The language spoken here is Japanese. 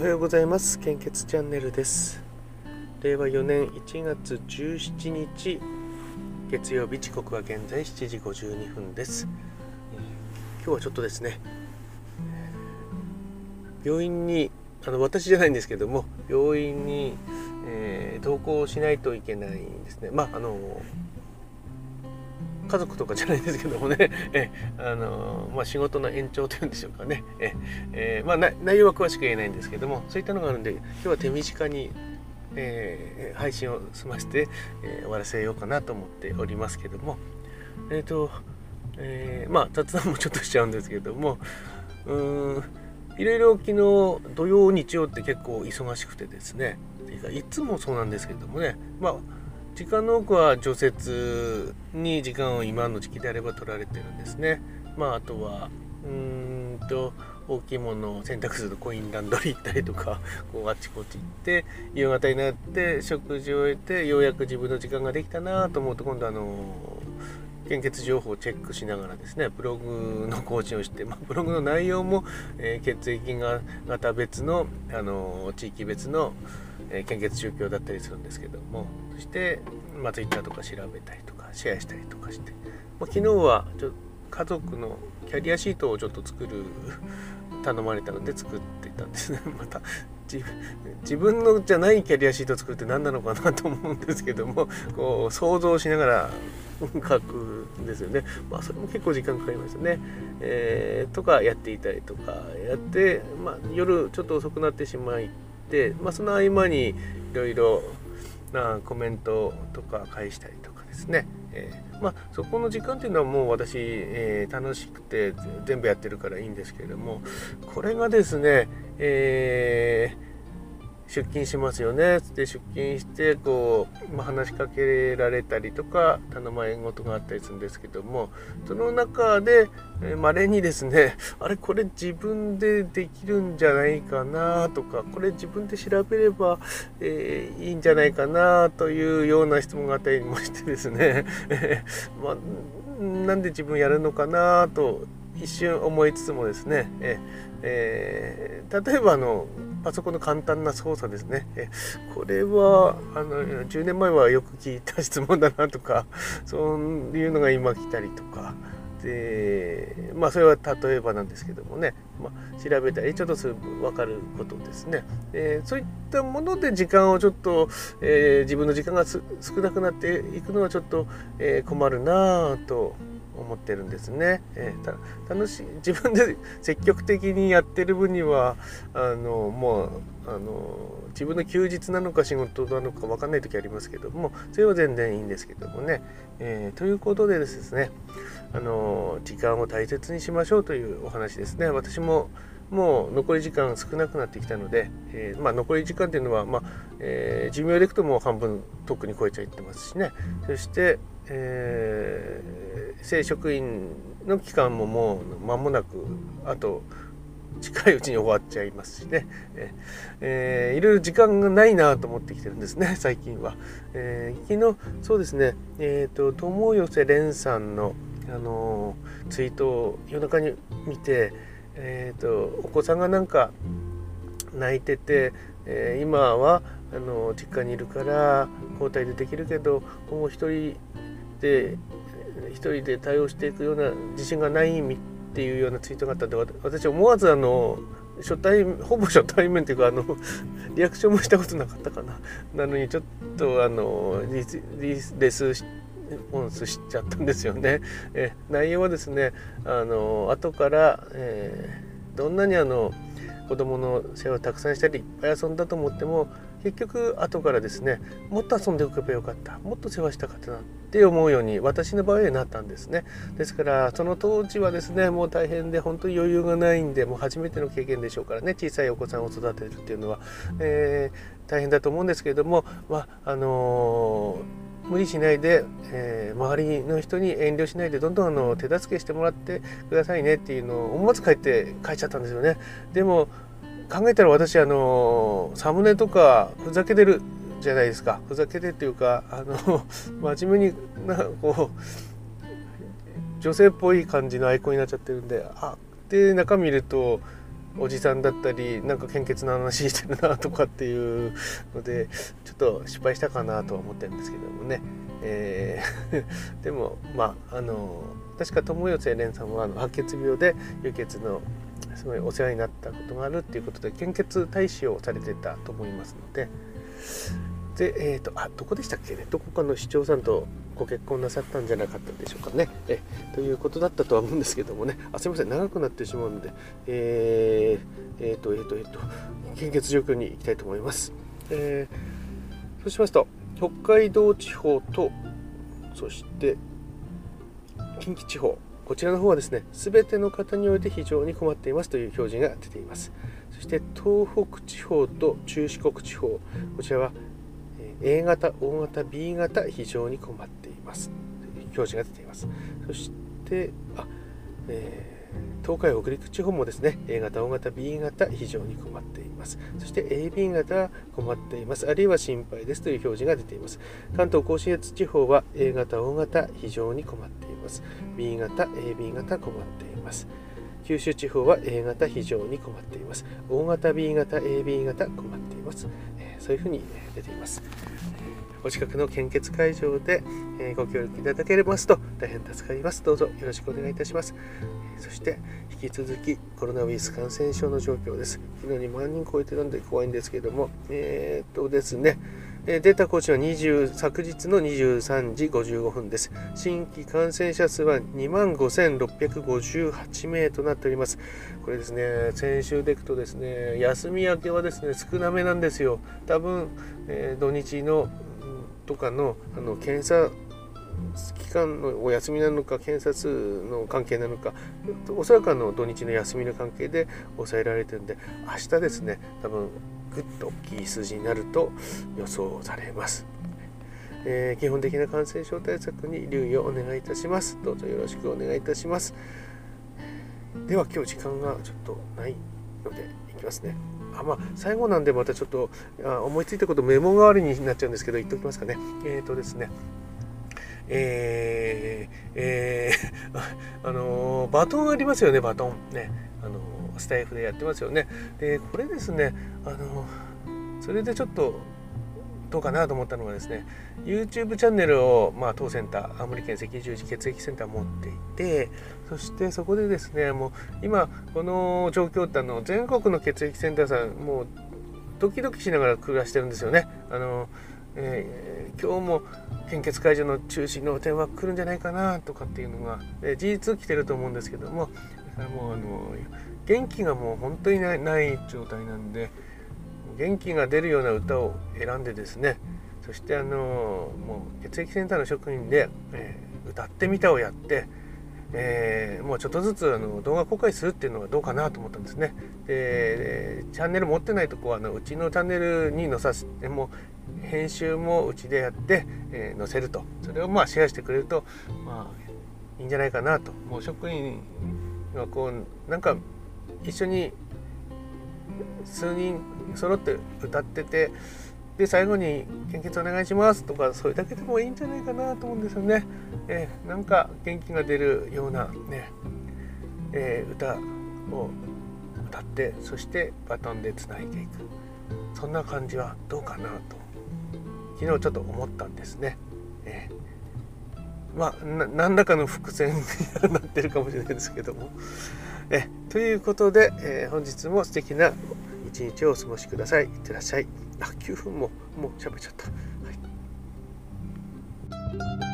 おはようございます。献血チャンネルです。令和4年1月17日月曜日時刻は現在7時52分です。今日はちょっとですね病院にあの私じゃないんですけども病院に、えー、同行しないといけないんですね。まああの家族とかじゃないですけどもね、えあのまあ、仕事の延長というんでしょうかね、ええ。ー、まあ、内容は詳しく言えないんですけどもそういったのがあるんで今日は手短に、えー、配信を済ませて、えー、終わらせようかなと思っておりますけども。えっ、と、えまあ雑談もちょっとしちゃうんですけどもうんいろいろ昨日土曜日曜って結構忙しくてですね。いつもそうなんですけどもね。まあ時間の多くは除雪に時間を今の時期であれば取られてるんですね。まあ、あとはうんと大きいものを洗濯するとコインランドリー行ったりとか こうあっちこっち行って夕方になって食事を終えてようやく自分の時間ができたなと思うと今度あの献血情報をチェックしながらですねブログの更新をして、まあ、ブログの内容も、えー、血液型別のあの地域別のえ献血宗教だったりするんですけどもそして、まあ、Twitter とか調べたりとかシェアしたりとかして、まあ、昨日はちょ家族のキャリアシートをちょっと作る 頼まれたので作ってたんですね。また自分のじゃないキャリアシートを作るって何なのかなと思うんですけどもこう想像しながら書くんですよね。まあそれも結構時間かかりますよね、えー、とかやっていたりとかやって、まあ、夜ちょっと遅くなってしまい、まあ、その合間にいろいろなコメントとか返したりとかですね、えー、まあ、そこの時間っていうのはもう私、えー、楽しくて全部やってるからいいんですけれどもこれがですね、えー出勤しますよね。って出勤してこう、まあ、話しかけられたりとか頼まれ事があったりするんですけどもその中でまれ、にですね あれこれ自分でできるんじゃないかなとかこれ自分で調べれば、えー、いいんじゃないかなというような質問があったりもしてですね。まあ、なんで自分やるのかなと一瞬思いつつもですね、ええー、例えばあのパソコンの簡単な操作ですね。えこれはあの10年前はよく聞いた質問だなとか そういうのが今来たりとか。でまあそれは例えばなんですけどもね、まあ、調べたりちょっとする分かることですね、えー、そういったもので時間をちょっと、えー、自分の時間が少なくなっていくのはちょっと、えー、困るなと思ってるんですね。えー、楽しい自分で 積極的にやってる分にはあのもうあの自分の休日なのか仕事なのか分かんない時ありますけどもそれは全然いいんですけどもね。えー、ということでですねあの時間を大切にしましょうというお話ですね。私ももう残り時間少なくなってきたので、えー、まあ、残り時間っていうのは、まあえー、寿命でいくともう半分とっくに超えちゃってますしねそして、えー、正職員の期間ももう間もなくあと近いうちに終わっちゃいますしね、えー、いろいろ時間がないなと思ってきてるんですね 最近は、えー、昨日そうですね。えっ、ー、と友寄蓮さんの、あのツイートを夜中に見て、えーと、お子さんがなんか泣いてて、えー、今はあの実家にいるから交代でできるけどもう一人で一人で対応していくような自信がないっていうようなツイートがあったんで私思わずあの初対 ほぼ初対面っていうかあの リアクションもしたことなかったかななのにちょっとあのリレスポンスしちゃったんですよね。え内容はですねあの後から、えー、どんなにあの子供の世話をたくさんしたりいっぱい遊んだと思っても結局後からですねもっと遊んでおけばよかったもっと世話したかったなって思うように私の場合はなったんですねですからその当時はですねもう大変で本当に余裕がないんでもう初めての経験でしょうからね小さいお子さんを育てるっていうのは、えー、大変だと思うんですけれどもまああのー、無理しないで、えー、周りの人に遠慮しないでどんどんあの手助けしてもらってくださいねっていうのを思わず書いて書いちゃったんですよね。でも考えたら私あのサムネとかふざけてるじゃないですか。ふざけてっていうかあの 真面目になこう女性っぽい感じのアイコンになっちゃってるんであで中見るとおじさんだったりなんか献血の話してるなとかっていうのでちょっと失敗したかなとは思ってるんですけどもね、えー、でもまああの確か友寄蓮さんはあの白血病で輸血のすごいお世話になったことがあるっていうことで献血大使をされてたと思いますので。でえっ、ー、とあどこでしたっけね？どこかの市長さんとご結婚なさったんじゃなかったでしょうかね？えということだったとは思うんですけどもね、あすみません、長くなってしまうので、えー、えー、と、えっ、ー、と、えっ、と、献血状況に行きたいと思います。えー、そうしますと、北海道地方と、そして近畿地方、こちらの方はですね、すべての方において非常に困っていますという表示が出ています。そして東北地方と中四国地方、こちらは A 型、O 型、B 型、非常に困っていますという。表示が出ています。そして、あえー、東海北陸地方もですね、A 型、O 型、B 型、非常に困っています。そして AB 型、困っています。あるいは心配ですという表示が出ています。関東甲信越地方は A 型、O 型、非常に困っています。B 型、AB 型、困っています。九州地方は A 型非常に困っています。O 型、B 型、AB 型困っています。えそういうふうに出ています。お近くの献血会場で、えご協力いただければと大変助かります。どうぞよろしくお願いいたします。そして引き続きコロナウイルス感染症の状況です。昨日2万人超えてるんで怖いんですけども、えー、っとですね、データ更新は20昨日の23時55分です。新規感染者数は2万5658名となっております。これですね、先週でいくとですね、休み明けはですね、少なめなんですよ。多分、えー、土日のとかのあの検査期間のお休みなのか検査数の関係なのかおそらくあの土日の休みの関係で抑えられてるんで明日ですね多分ぐっと大きい数字になると予想されます。えー、基本的な感染症対策に留意をお願いいたします。どうぞよろしくお願いいたします。では今日時間がちょっとないのでいきますね。あまあ、最後なんでまたちょっとあ思いついたことメモ代わりになっちゃうんですけど言っておきますかね。えっ、ー、とですね。えー、えー、あのー、バトンありますよね、バトン。ね。あのスタイフでやってますよね。で、これですね、あのそれでちょっとどうかなと思ったのがですね YouTube チャンネルを、まあ、当センター青森県赤十字血液センター持っていてそしてそこでですねもう今この状況ってあの全国の血液センターさんもうドキドキしながら暮らしてるんですよね。あのえー、今日も献血会場の中止の電話来るんじゃないかなとかっていうのが、えー、事実来てると思うんですけどもだからもうあの元気がもう本当にない状態なんで。元気が出るような歌を選んでですねそしてあのもう血液センターの職員で、えー、歌ってみたをやって、えー、もうちょっとずつあの動画公開するっていうのはどうかなと思ったんですね。でチャンネル持ってないとこはあのうちのチャンネルに載させても編集もうちでやって、えー、載せるとそれをまあシェアしてくれるとまあいいんじゃないかなともう職員がこうなんか一緒に数人揃って歌っててで最後に「献血お願いします」とかそれだけでもいいんじゃないかなと思うんですよね。えー、なんか元気が出るようなね、えー、歌を歌ってそしてバトンでつないでいくそんな感じはどうかなと昨日ちょっと思ったんですね。えー、まあ何らかの伏線になってるかもしれないですけども。えということで、えー、本日も素敵な一日をお過ごしください。いってらっしゃい。あ、9分ももう喋っちゃった。はい